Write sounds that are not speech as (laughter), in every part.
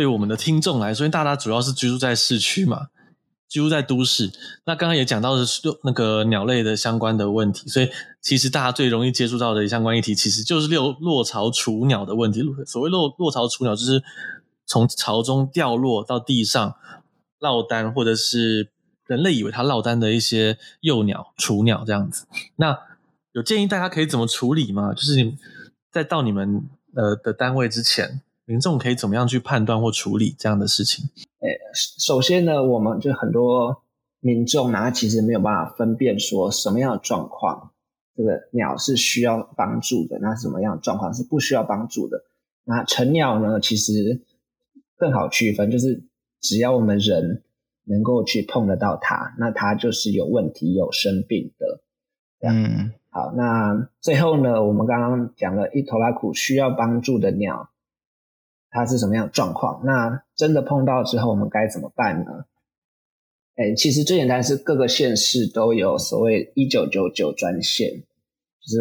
对我们的听众来说，因为大家主要是居住在市区嘛，居住在都市。那刚刚也讲到的是那个鸟类的相关的问题，所以其实大家最容易接触到的相关议题，其实就是落落巢雏鸟的问题。所谓落落巢雏鸟，就是从巢中掉落到地上落单，或者是人类以为它落单的一些幼鸟、雏鸟这样子。那有建议大家可以怎么处理吗？就是你在到你们呃的单位之前。民众可以怎么样去判断或处理这样的事情？诶，首先呢，我们就很多民众呢，他其实没有办法分辨说什么样的状况，这个鸟是需要帮助的，那什么样的状况是不需要帮助的？那成鸟呢，其实更好区分，就是只要我们人能够去碰得到它，那它就是有问题、有生病的。嗯，好，那最后呢，我们刚刚讲了一头拉苦需要帮助的鸟。它是什么样的状况？那真的碰到之后，我们该怎么办呢？哎，其实最简单是各个县市都有所谓一九九九专线，就是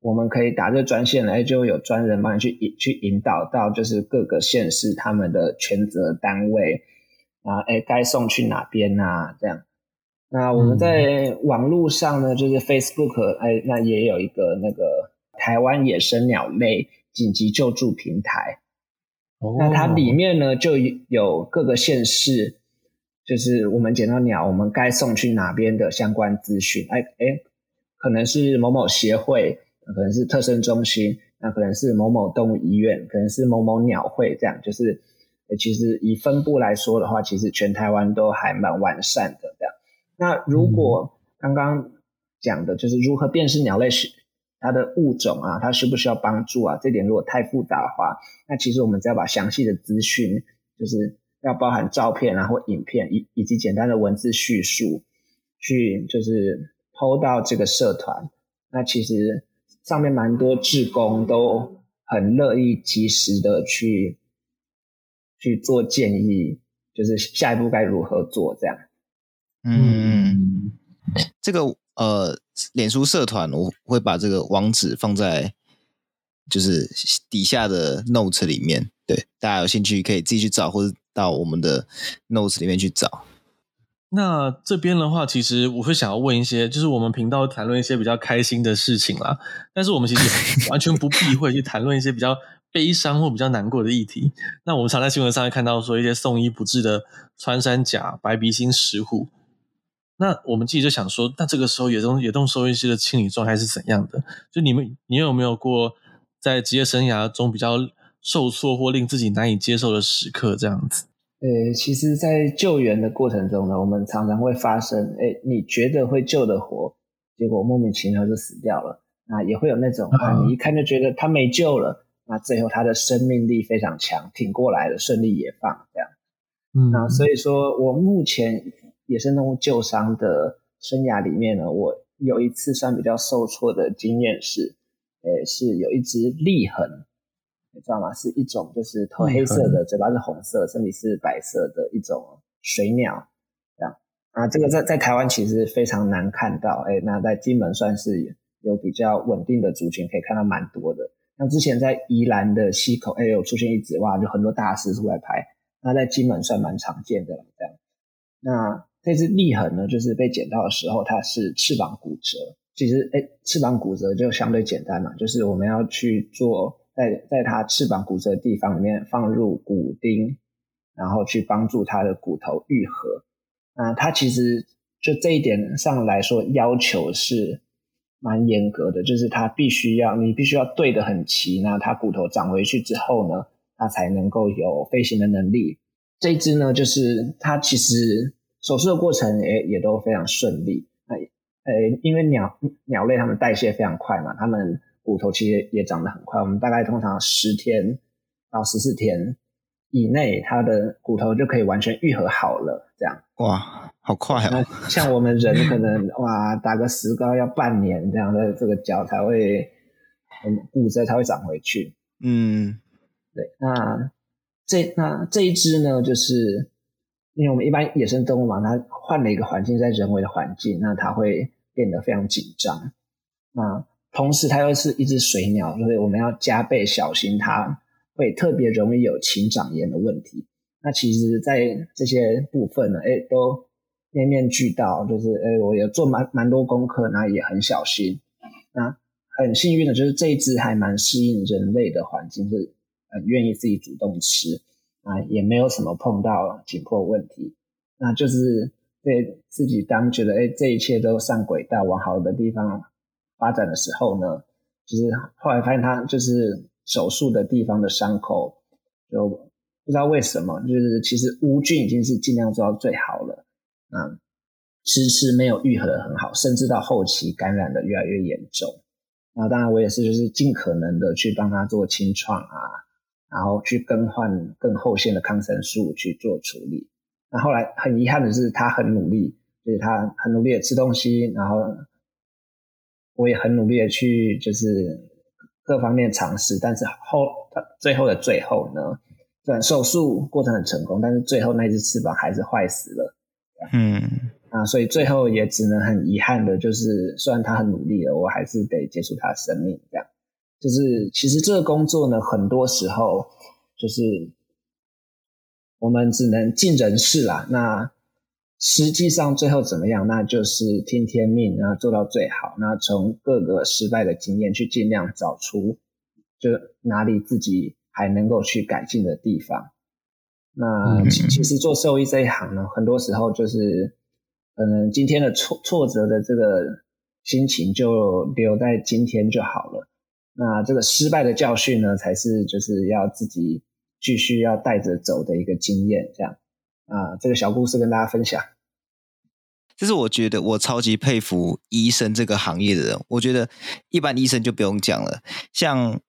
我们可以打这个专线来，就有专人帮你去引去引导到，就是各个县市他们的权责单位啊，哎，该送去哪边啊？这样。那我们在网络上呢，就是 Facebook，哎，那也有一个那个台湾野生鸟类紧急救助平台。那它里面呢，就有各个县市，就是我们捡到鸟，我们该送去哪边的相关资讯。哎哎，可能是某某协会，可能是特生中心，那可能是某某动物医院，可能是某某鸟会，这样就是，其实以分布来说的话，其实全台湾都还蛮完善的这样。那如果刚刚讲的就是如何辨识鸟类是？它的物种啊，它需不需要帮助啊？这点如果太复杂的话，那其实我们只要把详细的资讯，就是要包含照片啊或影片以以及简单的文字叙述，去就是 PO 到这个社团。那其实上面蛮多志工都很乐意及时的去去做建议，就是下一步该如何做这样。嗯，这个。呃，脸书社团我会把这个网址放在就是底下的 notes 里面，对，大家有兴趣可以自己去找，或者到我们的 notes 里面去找。那这边的话，其实我会想要问一些，就是我们频道谈论一些比较开心的事情啦，但是我们其实完全不避讳去谈论一些比较悲伤或比较难过的议题。那我们常在新闻上会看到说一些送医不治的穿山甲、白鼻心石虎。那我们自己就想说，那这个时候野动野动收音机的清理状态是怎样的？就你们，你有没有过在职业生涯中比较受挫或令自己难以接受的时刻？这样子？呃，其实，在救援的过程中呢，我们常常会发生，哎，你觉得会救得活，结果莫名其妙就死掉了。那也会有那种啊，你一看就觉得他没救了，那最后他的生命力非常强，挺过来了，顺利也放这样。嗯，那所以说我目前。野生动物救伤的生涯里面呢，我有一次算比较受挫的经验是，诶，是有一只栗衡，你知道吗？是一种就是头黑色的，嘴巴是红色，身体是白色的一种水鸟，这样啊，这个在在台湾其实非常难看到，诶，那在金门算是有比较稳定的族群，可以看到蛮多的。那之前在宜兰的溪口，诶，有出现一只哇，就很多大师出来拍，那在金门算蛮常见的了，这样，那。这只栗衡呢，就是被捡到的时候，它是翅膀骨折。其实，哎，翅膀骨折就相对简单嘛，就是我们要去做，在在它翅膀骨折的地方里面放入骨钉，然后去帮助它的骨头愈合。那它其实就这一点上来说，要求是蛮严格的，就是它必须要，你必须要对得很齐，那它骨头长回去之后呢，它才能够有飞行的能力。这一只呢，就是它其实。手术的过程也也都非常顺利，那呃，因为鸟鸟类它们代谢非常快嘛，它们骨头其实也长得很快，我们大概通常十天到十四天以内，它的骨头就可以完全愈合好了，这样。哇，好快啊！像我们人可能哇打个石膏要半年这样的，这个脚才会嗯骨折才会长回去。嗯，对，那这那这一只呢，就是。因为我们一般野生动物嘛，它换了一个环境，在人为的环境，那它会变得非常紧张。那同时，它又是一只水鸟，所以我们要加倍小心它会特别容易有禽长炎的问题。那其实，在这些部分呢，哎，都面面俱到，就是哎，我也做蛮蛮多功课，那也很小心。那很幸运的就是这一只还蛮适应人类的环境，是很愿意自己主动吃啊，也没有什么碰到紧迫问题。那就是对自己当觉得哎，这一切都上轨道，往好的地方发展的时候呢，就是后来发现他就是手术的地方的伤口就。不知道为什么，就是其实无菌已经是尽量做到最好了，啊，迟迟没有愈合的很好，甚至到后期感染的越来越严重。那当然我也是，就是尽可能的去帮他做清创啊，然后去更换更后线的抗生素去做处理。那后来很遗憾的是，他很努力，就是他很努力的吃东西，然后我也很努力的去就是各方面尝试，但是后最后的最后呢，虽然手术过程很成功，但是最后那只翅膀还是坏死了。嗯，啊，所以最后也只能很遗憾的，就是虽然他很努力了，我还是得结束他的生命。就是其实这个工作呢，很多时候就是我们只能尽人事啦。那实际上最后怎么样，那就是听天命，然后做到最好。那从各个失败的经验去尽量找出，就哪里自己。还能够去改进的地方。那其其实做兽医这一行呢，很多时候就是，可能今天的挫挫折的这个心情就留在今天就好了。那这个失败的教训呢，才是就是要自己继续要带着走的一个经验。这样啊，这个小故事跟大家分享。这是我觉得我超级佩服医生这个行业的人。我觉得一般医生就不用讲了，像。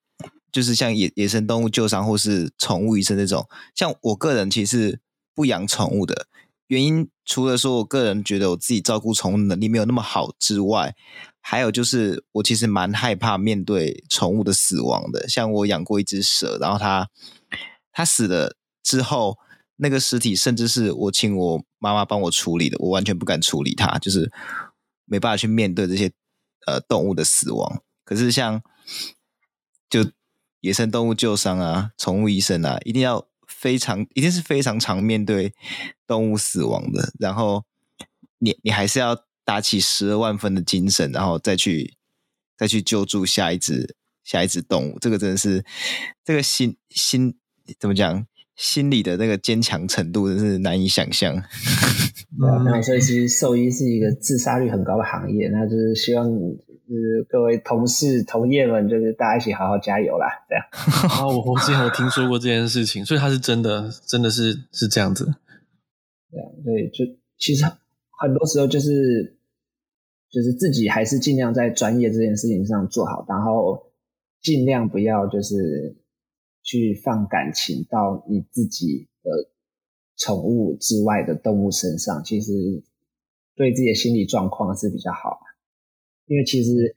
就是像野野生动物救伤或是宠物医生这种，像我个人其实不养宠物的原因，除了说我个人觉得我自己照顾宠物能力没有那么好之外，还有就是我其实蛮害怕面对宠物的死亡的。像我养过一只蛇，然后它它死了之后，那个尸体甚至是我请我妈妈帮我处理的，我完全不敢处理它，就是没办法去面对这些呃动物的死亡。可是像就野生动物救伤啊，宠物医生啊，一定要非常，一定是非常常面对动物死亡的。然后你你还是要打起十二万分的精神，然后再去再去救助下一只下一只动物。这个真的是这个心心怎么讲？心理的那个坚强程度，真是难以想象。对啊，那所以其实兽医是一个自杀率很高的行业，那就是希望。就是各位同事同业们，就是大家一起好好加油啦！这样。(laughs) 啊，我我之前有听说过这件事情，所以他是真的，真的是是这样子。对，就其实很多时候就是就是自己还是尽量在专业这件事情上做好，然后尽量不要就是去放感情到你自己的宠物之外的动物身上，其实对自己的心理状况是比较好的。因为其实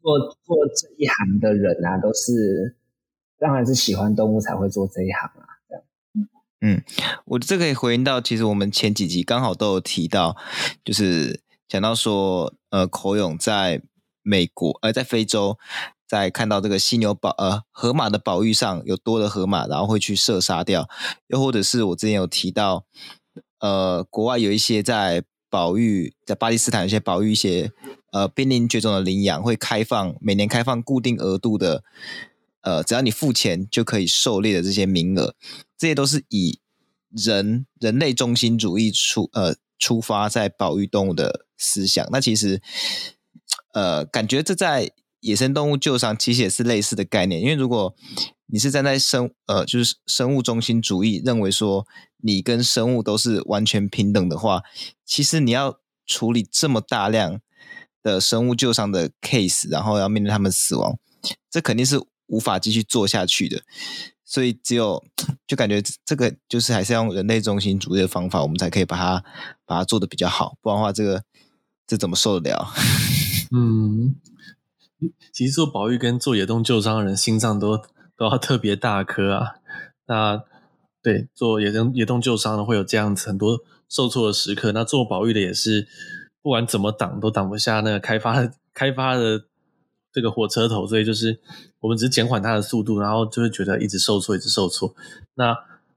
做做这一行的人啊，都是当然是喜欢动物才会做这一行啊。嗯，我这可以回应到，其实我们前几集刚好都有提到，就是讲到说，呃，口勇在美国，呃，在非洲，在看到这个犀牛保，呃，河马的保育上有多的河马，然后会去射杀掉，又或者是我之前有提到，呃，国外有一些在保育，在巴基斯坦有些保育一些。呃，濒临绝种的领养会开放，每年开放固定额度的，呃，只要你付钱就可以狩猎的这些名额，这些都是以人人类中心主义出呃出发在保育动物的思想。那其实，呃，感觉这在野生动物救伤其实也是类似的概念，因为如果你是站在生呃就是生物中心主义，认为说你跟生物都是完全平等的话，其实你要处理这么大量。的生物救伤的 case，然后要面对他们死亡，这肯定是无法继续做下去的。所以只有就感觉这个就是还是要用人类中心主义的方法，我们才可以把它把它做得比较好。不然的话，这个这怎么受得了？(laughs) 嗯，其实做保育跟做野动救伤的人心脏都都要特别大颗啊。那对做野动野动救伤的会有这样子很多受挫的时刻，那做保育的也是。不管怎么挡都挡不下那个开发的开发的这个火车头，所以就是我们只是减缓它的速度，然后就会觉得一直受挫，一直受挫。那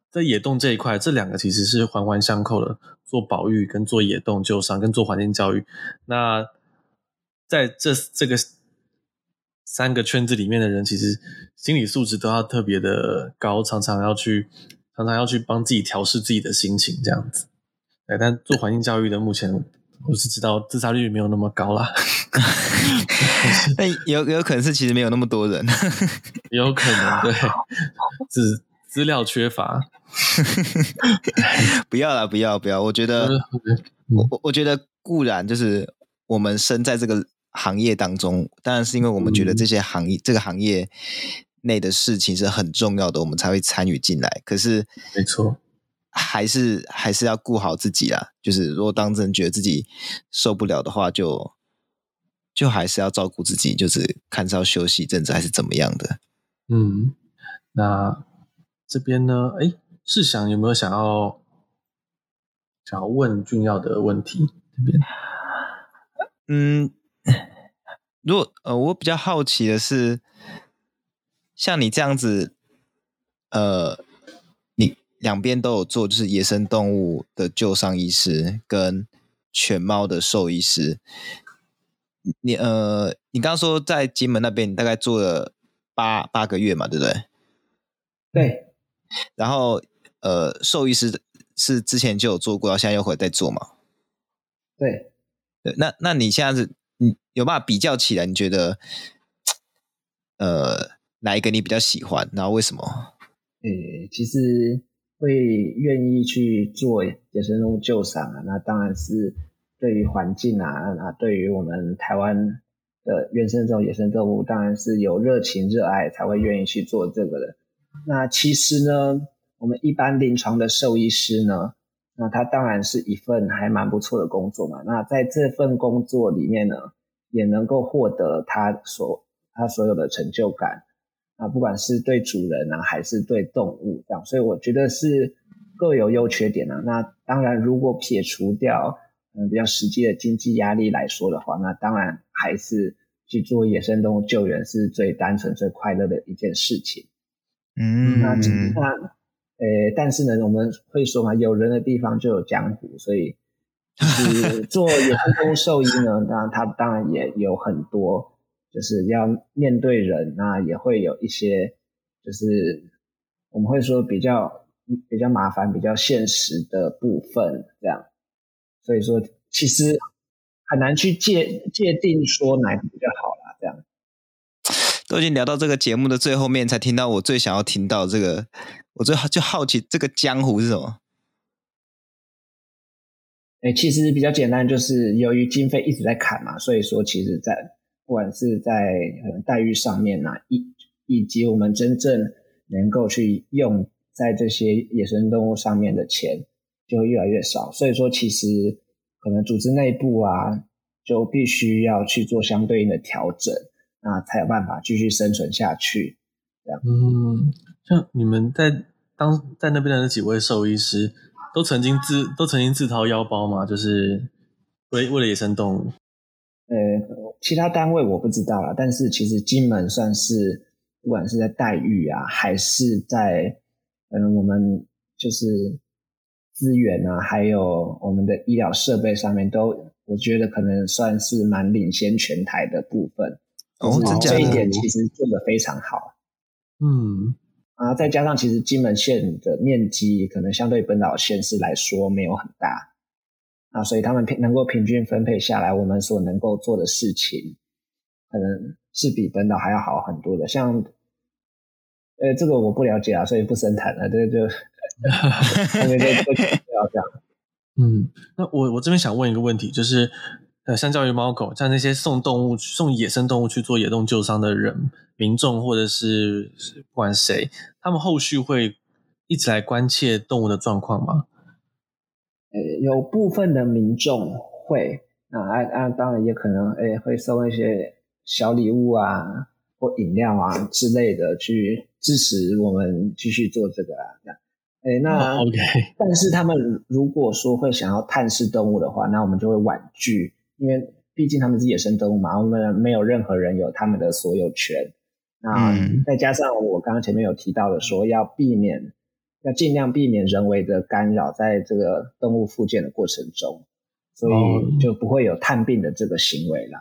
在野动这一块，这两个其实是环环相扣的，做保育跟做野动救伤跟做环境教育。那在这这个三个圈子里面的人，其实心理素质都要特别的高，常常要去常常要去帮自己调试自己的心情，这样子。对，但做环境教育的，目前我是知道自杀率没有那么高啦。但 (laughs) 有有可能是其实没有那么多人，(laughs) 有可能对，资资料缺乏。(laughs) 不要了，不要不要！我觉得，我我我觉得固然就是我们身在这个行业当中，当然是因为我们觉得这些行业、嗯、这个行业内的事情是很重要的，我们才会参与进来。可是，没错，还是还是要顾好自己啦。就是如果当真觉得自己受不了的话，就就还是要照顾自己，就是看是要休息一阵子还是怎么样的。嗯，那。这边呢，哎，世祥有没有想要想要问俊耀的问题？这边，嗯，如果呃，我比较好奇的是，像你这样子，呃，你两边都有做，就是野生动物的救伤医师跟犬猫的兽医师。你呃，你刚刚说在金门那边，你大概做了八八个月嘛，对不对？对。然后，呃，兽医师是之前就有做过，现在又回来再做嘛？对，对，那那你现在是，你有办法比较起来？你觉得，呃，哪一个你比较喜欢？然后为什么？呃，其实会愿意去做野生动物救赏啊，那当然是对于环境啊，那对于我们台湾的原生这种野生动物，当然是有热情热爱才会愿意去做这个的。那其实呢，我们一般临床的兽医师呢，那他当然是一份还蛮不错的工作嘛。那在这份工作里面呢，也能够获得他所他所有的成就感啊，不管是对主人啊，还是对动物这样。所以我觉得是各有优缺点啊。那当然，如果撇除掉嗯比较实际的经济压力来说的话，那当然还是去做野生动物救援是最单纯、最快乐的一件事情。嗯，那那，呃，但是呢，我们会说嘛，有人的地方就有江湖，所以就是 (laughs) 做野生动物兽医呢，当然他当然也有很多，就是要面对人，那也会有一些，就是我们会说比较比较麻烦、比较现实的部分，这样，所以说其实很难去界界定说哪个比较好啦，这样。都已经聊到这个节目的最后面，才听到我最想要听到这个，我最好就好奇这个江湖是什么？哎，其实比较简单，就是由于经费一直在砍嘛，所以说其实在不管是在待遇上面呐，以以及我们真正能够去用在这些野生动物上面的钱，就会越来越少。所以说，其实可能组织内部啊，就必须要去做相对应的调整。那才有办法继续生存下去，这样。嗯，像你们在当在那边的那几位兽医师，都曾经自都曾经自掏腰包嘛？就是为为了野生动物。呃，其他单位我不知道啦，但是其实金门算是不管是在待遇啊，还是在嗯我们就是资源啊，还有我们的医疗设备上面，都我觉得可能算是蛮领先全台的部分。哦，这一点其实做的非常好。嗯，啊，再加上其实金门县的面积可能相对本岛县市来说没有很大，啊，所以他们平能够平均分配下来，我们所能够做的事情，可能是比本岛还要好很多的。像，呃，这个我不了解啊，所以不深谈了。这个就，因为这个不要这样。(laughs) 嗯，那我我这边想问一个问题，就是。呃，相较于猫狗，像那些送动物、送野生动物去做野动救伤的人、民众，或者是不管谁，他们后续会一直来关切动物的状况吗？呃，有部分的民众会，啊啊啊，当然也可能，诶，会送一些小礼物啊，或饮料啊之类的，去支持我们继续做这个啊，这样。诶，那、oh, (laughs) OK，但是他们如果说会想要探视动物的话，那我们就会婉拒。因为毕竟他们是野生动物嘛，我们没有任何人有他们的所有权。那再加上我刚刚前面有提到的说，要避免，要尽量避免人为的干扰，在这个动物复健的过程中，所以就不会有探病的这个行为啦。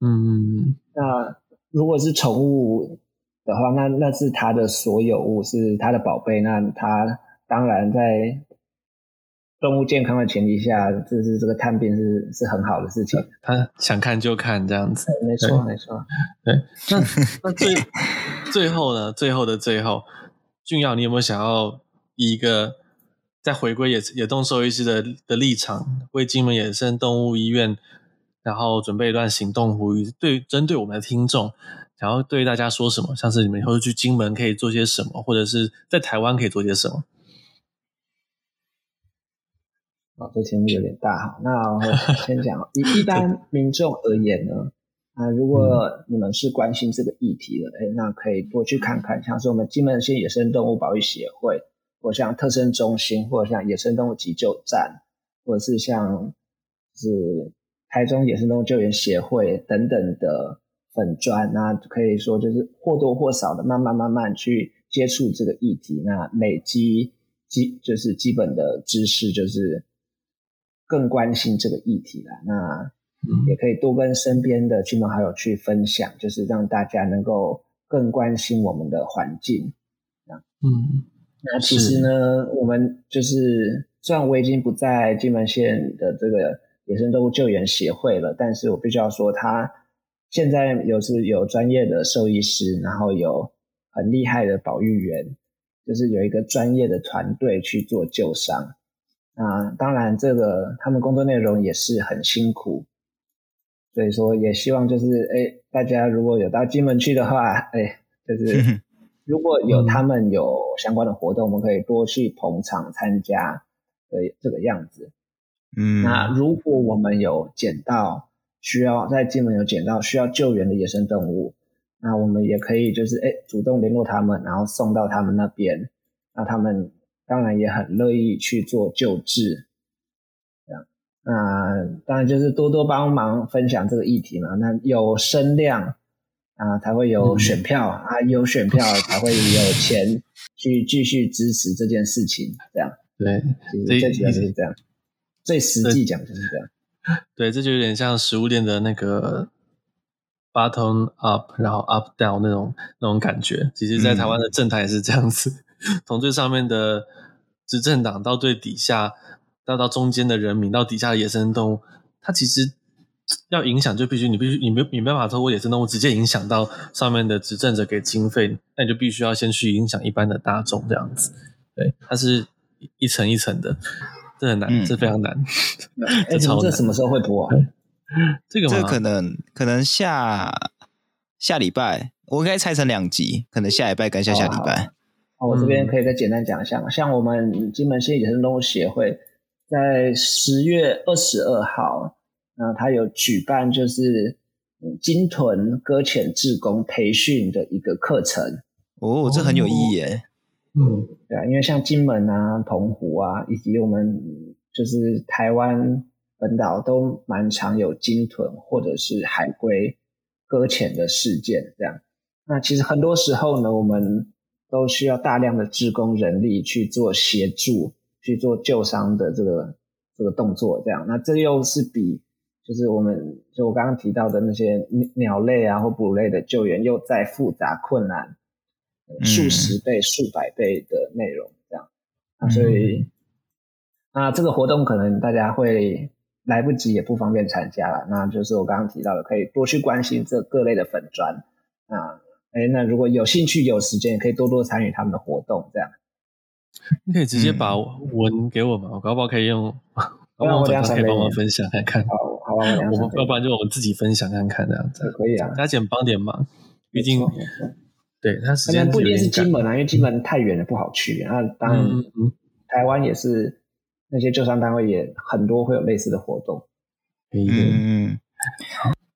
嗯，那如果是宠物的话，那那是它的所有物，是它的宝贝，那它当然在动物健康的前提下，就是这个探病是是很好的事情。它想看就看这样子，没错没错。对，那那最 (laughs) 最后呢？最后的最后，俊耀，你有没有想要以一个在回归野野动兽医师的的立场，为金门野生动物医院，然后准备一段行动呼吁，对针对我们的听众，想要对大家说什么？像是你们以后去金门可以做些什么，或者是在台湾可以做些什么？哦，这题目有点大哈。那我先讲，以一般民众而言呢，啊，如果你们是关心这个议题的，哎，那可以多去看看，像是我们金门县野生动物保育协会，或像特生中心，或者像野生动物急救站，或者是像是台中野生动物救援协会等等的粉砖，那可以说就是或多或少的慢慢慢慢去接触这个议题，那累积基就是基本的知识，就是。更关心这个议题了，那也可以多跟身边的亲朋好友去分享，就是让大家能够更关心我们的环境。嗯，那其实呢，我们就是虽然我已经不在金门县的这个野生动物救援协会了，但是我必须要说，他现在有是有专业的兽医师，然后有很厉害的保育员，就是有一个专业的团队去做救伤。啊，当然，这个他们工作内容也是很辛苦，所以说也希望就是，哎，大家如果有到金门去的话，哎，就是 (laughs) 如果有他们有相关的活动，我们可以多去捧场参加的这个样子。嗯，那如果我们有捡到需要在金门有捡到需要救援的野生动物，那我们也可以就是，哎，主动联络他们，然后送到他们那边，那他们。当然也很乐意去做救治，那当然就是多多帮忙分享这个议题嘛。那有声量啊，才会有选票、嗯、啊，有选票 (laughs) 才会有钱去继续支持这件事情。这样，对，最主要就是这样，最实际讲就是这样。(laughs) 对，这就有点像食物链的那个 bottom up，然后 up down 那种那种感觉。其实，在台湾的政坛也是这样子，(laughs) 从、嗯、最上面的。执政党到最底下，到到中间的人民，到底下的野生动物，它其实要影响，就必须你必须你没你没办法透过野生动物直接影响到上面的执政者给经费，那你就必须要先去影响一般的大众这样子。对，它是一层一层的，这很难，嗯、这非常难。(laughs) 哎，这这什么时候会播啊？(laughs) 这个吗？这可能可能下下礼拜，我应该拆成两集，可能下礼拜跟下下礼拜。我这边可以再简单讲一下嘛，像我们金门县野生动物协会在十月二十二号，那他有举办就是金豚搁浅志工培训的一个课程。哦，这很有意义耶。嗯，对啊，因为像金门啊、澎湖啊，以及我们就是台湾本岛都蛮常有鲸豚或者是海龟搁浅的事件，这样。那其实很多时候呢，我们都需要大量的志工人力去做协助，去做救伤的这个这个动作，这样，那这又是比就是我们就我刚刚提到的那些鸟类啊或哺乳类的救援又再复杂困难数十倍、数百倍的内容，这样，那所以那这个活动可能大家会来不及，也不方便参加了，那就是我刚刚提到的，可以多去关心这各类的粉砖。啊。哎，那如果有兴趣、有时间，也可以多多参与他们的活动，这样。(laughs) 你可以直接把文给我们，我、嗯、搞不好可以用，(laughs) 搞不好可以帮忙分享看看。好，好吧，我们要不然就我们自己分享看看这样子。可以啊，加减帮点忙，毕竟对他时间不一定是金门啊，因为金门太远了，不好去。那当然，嗯嗯、台湾也是那些救伤单位也很多会有类似的活动。嗯嗯，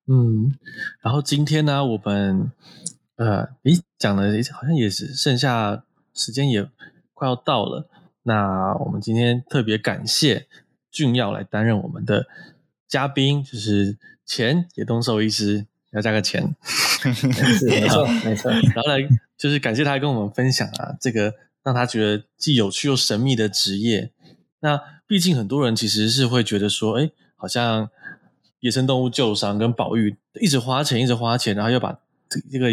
嗯，然后今天呢，我们。呃，诶，讲了，好像也是剩下时间也快要到了。那我们今天特别感谢俊耀来担任我们的嘉宾，就是前野东兽医师，要加个钱，(laughs) 是没错没错。然后来就是感谢他跟我们分享啊，这个让他觉得既有趣又神秘的职业。那毕竟很多人其实是会觉得说，哎，好像野生动物救伤跟保育一直花钱，一直花钱，然后又把这个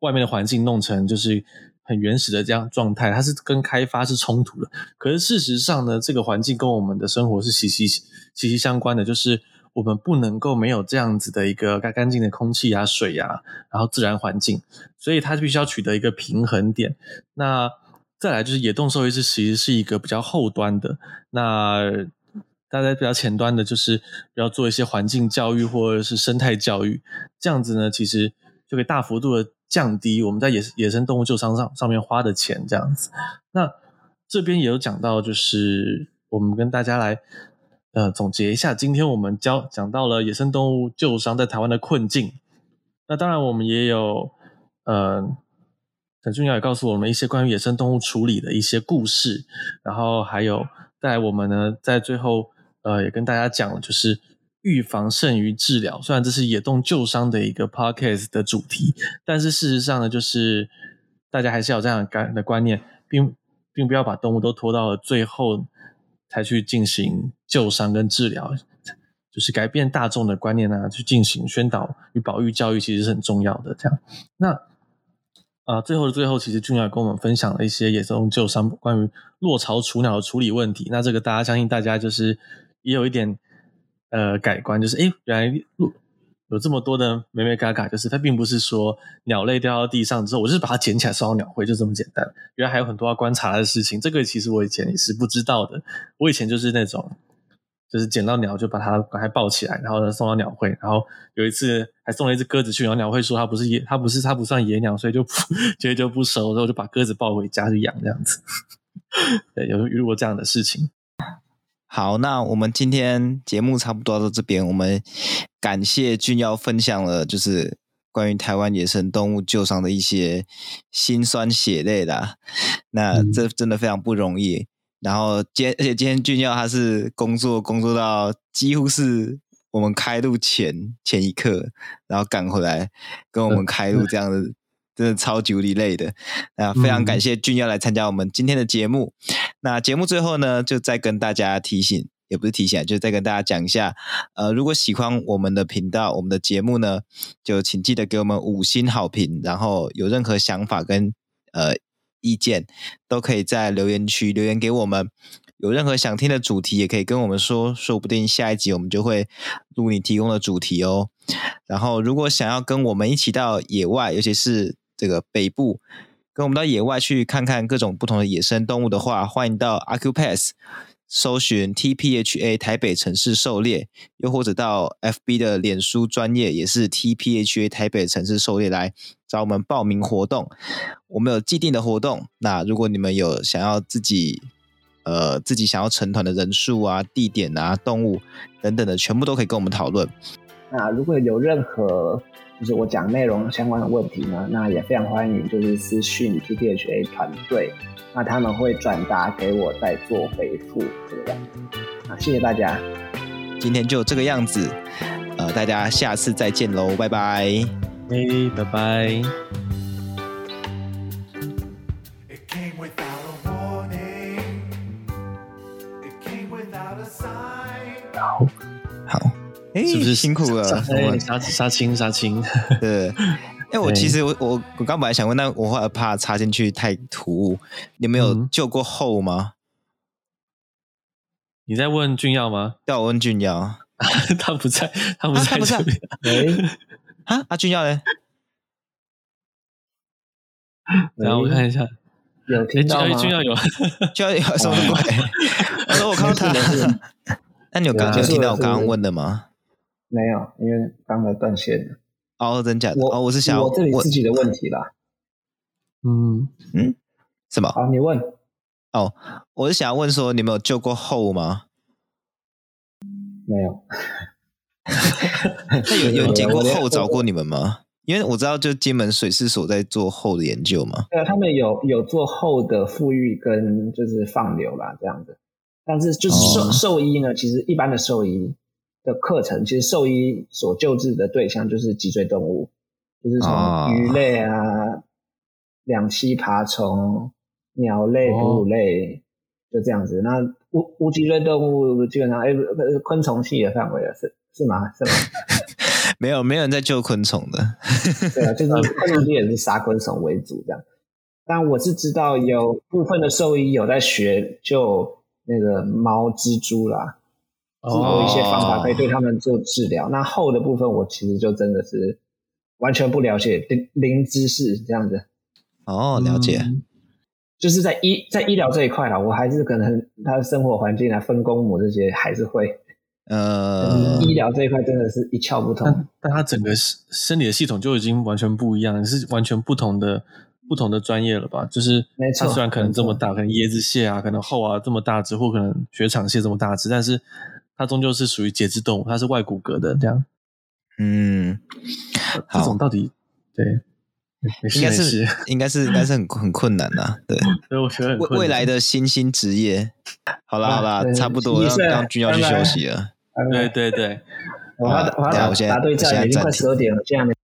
外面的环境弄成就是。很原始的这样状态，它是跟开发是冲突的。可是事实上呢，这个环境跟我们的生活是息息息息相关的，就是我们不能够没有这样子的一个干干净的空气啊、水啊，然后自然环境，所以它必须要取得一个平衡点。那再来就是野动兽医师其实是一个比较后端的，那大家比较前端的就是要做一些环境教育或者是生态教育，这样子呢，其实就可以大幅度的。降低我们在野野生动物救伤上上面花的钱，这样子。那这边也有讲到，就是我们跟大家来呃总结一下，今天我们教讲到了野生动物救伤在台湾的困境。那当然，我们也有呃陈俊尧也告诉我们一些关于野生动物处理的一些故事，然后还有在我们呢在最后呃也跟大家讲，就是。预防胜于治疗，虽然这是野动救伤的一个 podcast 的主题，但是事实上呢，就是大家还是要有这样感的观念，并并不要把动物都拖到了最后才去进行救伤跟治疗，就是改变大众的观念啊，去进行宣导与保育教育，其实是很重要的。这样，那啊、最后的最后，其实俊尧跟我们分享了一些野动救伤关于落巢雏鸟的处理问题。那这个大家相信大家就是也有一点。呃，改观就是，诶，原来有有这么多的眉眉嘎嘎，就是它并不是说鸟类掉到地上之后，我就是把它捡起来送到鸟会，就这么简单。原来还有很多要观察的事情，这个其实我以前也是不知道的。我以前就是那种，就是捡到鸟就把它还抱起来，然后呢送到鸟会。然后有一次还送了一只鸽子去，然后鸟会说它不是野，它不是它不算野鸟，所以就不 (laughs) 所以就不收，然后就把鸽子抱回家去养这样子。(laughs) 对，有遇过这样的事情。好，那我们今天节目差不多到这边。我们感谢俊耀分享了，就是关于台湾野生动物救伤的一些辛酸血泪的。那这真的非常不容易。嗯、然后今而且今天俊耀他是工作工作到几乎是我们开路前前一刻，然后赶回来跟我们开路这样的。真的超级无敌累的，那非常感谢俊耀来参加我们今天的节目。嗯、那节目最后呢，就再跟大家提醒，也不是提醒，就再跟大家讲一下，呃，如果喜欢我们的频道、我们的节目呢，就请记得给我们五星好评。然后有任何想法跟呃意见，都可以在留言区留言给我们。有任何想听的主题，也可以跟我们说，说不定下一集我们就会录你提供的主题哦。然后，如果想要跟我们一起到野外，尤其是这个北部，跟我们到野外去看看各种不同的野生动物的话，欢迎到 Accupass 搜寻 TPHA 台北城市狩猎，又或者到 FB 的脸书专业也是 TPHA 台北城市狩猎来找我们报名活动。我们有既定的活动，那如果你们有想要自己呃自己想要成团的人数啊、地点啊、动物等等的，全部都可以跟我们讨论。那如果有任何就是我讲内容相关的问题呢，那也非常欢迎，就是私讯 T D H A 团队，那他们会转达给我再做回复这个样子。好，谢谢大家，今天就这个样子，呃，大家下次再见喽，拜拜，嘿，拜拜。是不是辛苦了？杀杀青杀青，(laughs) 对。哎，我其实我我我刚本来想问，但我后来怕插进去太突兀。你们有救过后吗？你在问俊耀吗？要我问俊耀，(laughs) 他不在，他不在这边。哎，啊，阿俊耀嘞？(laughs) 然后我看一下，有听到吗？俊耀有，俊耀有什么鬼？我说我看到他了。那你有刚刚听到我刚刚问的吗？没有，因为刚才断线了。哦，真假的？我哦，我是想我这里自己的问题啦。嗯嗯，什么？好，你问。哦，我是想要问说，你们有救过后吗？没有。(laughs) 那有有 (laughs) 人捡过后找过你们吗？因为我知道，就金门水师所在做后的研究嘛。对，他们有有做后的富裕跟就是放流啦，这样子。但是就是兽兽医呢，其实一般的兽医。的课程，其实兽医所救治的对象就是脊椎动物，就是从鱼类啊、哦、两栖爬虫、鸟类、哺乳类，哦、就这样子。那无无脊椎动物基本上，哎，昆虫系的范围了，是是吗？是吗？(laughs) 没有，没有人在救昆虫的。对啊，就是 (laughs) 昆虫系也是杀昆虫为主这样。但我是知道有部分的兽医有在学救那个猫、蜘蛛啦。有一些方法可以对他们做治疗。Oh. 那后的部分，我其实就真的是完全不了解，零零知识这样子。哦，oh, 了解。就是在医在医疗这一块啦，我还是可能他的生活环境啊、分公母这些还是会。呃，uh, 医疗这一块真的是一窍不通。但，但他整个生理的系统就已经完全不一样，是完全不同的不同的专业了吧？就是，它虽然可能这么大，可能椰子蟹啊，可能后啊这么大只，或可能雪场蟹这么大只，但是。它终究是属于节肢动物，它是外骨骼的这样。嗯，这种到底对，应该是应该是应该是很很困难的，(laughs) 对。所以我觉得未未来的新兴职业，好啦好啦，差不多，刚君要去休息了。对对对，我我我要打对战，已经快十二点了，现在没。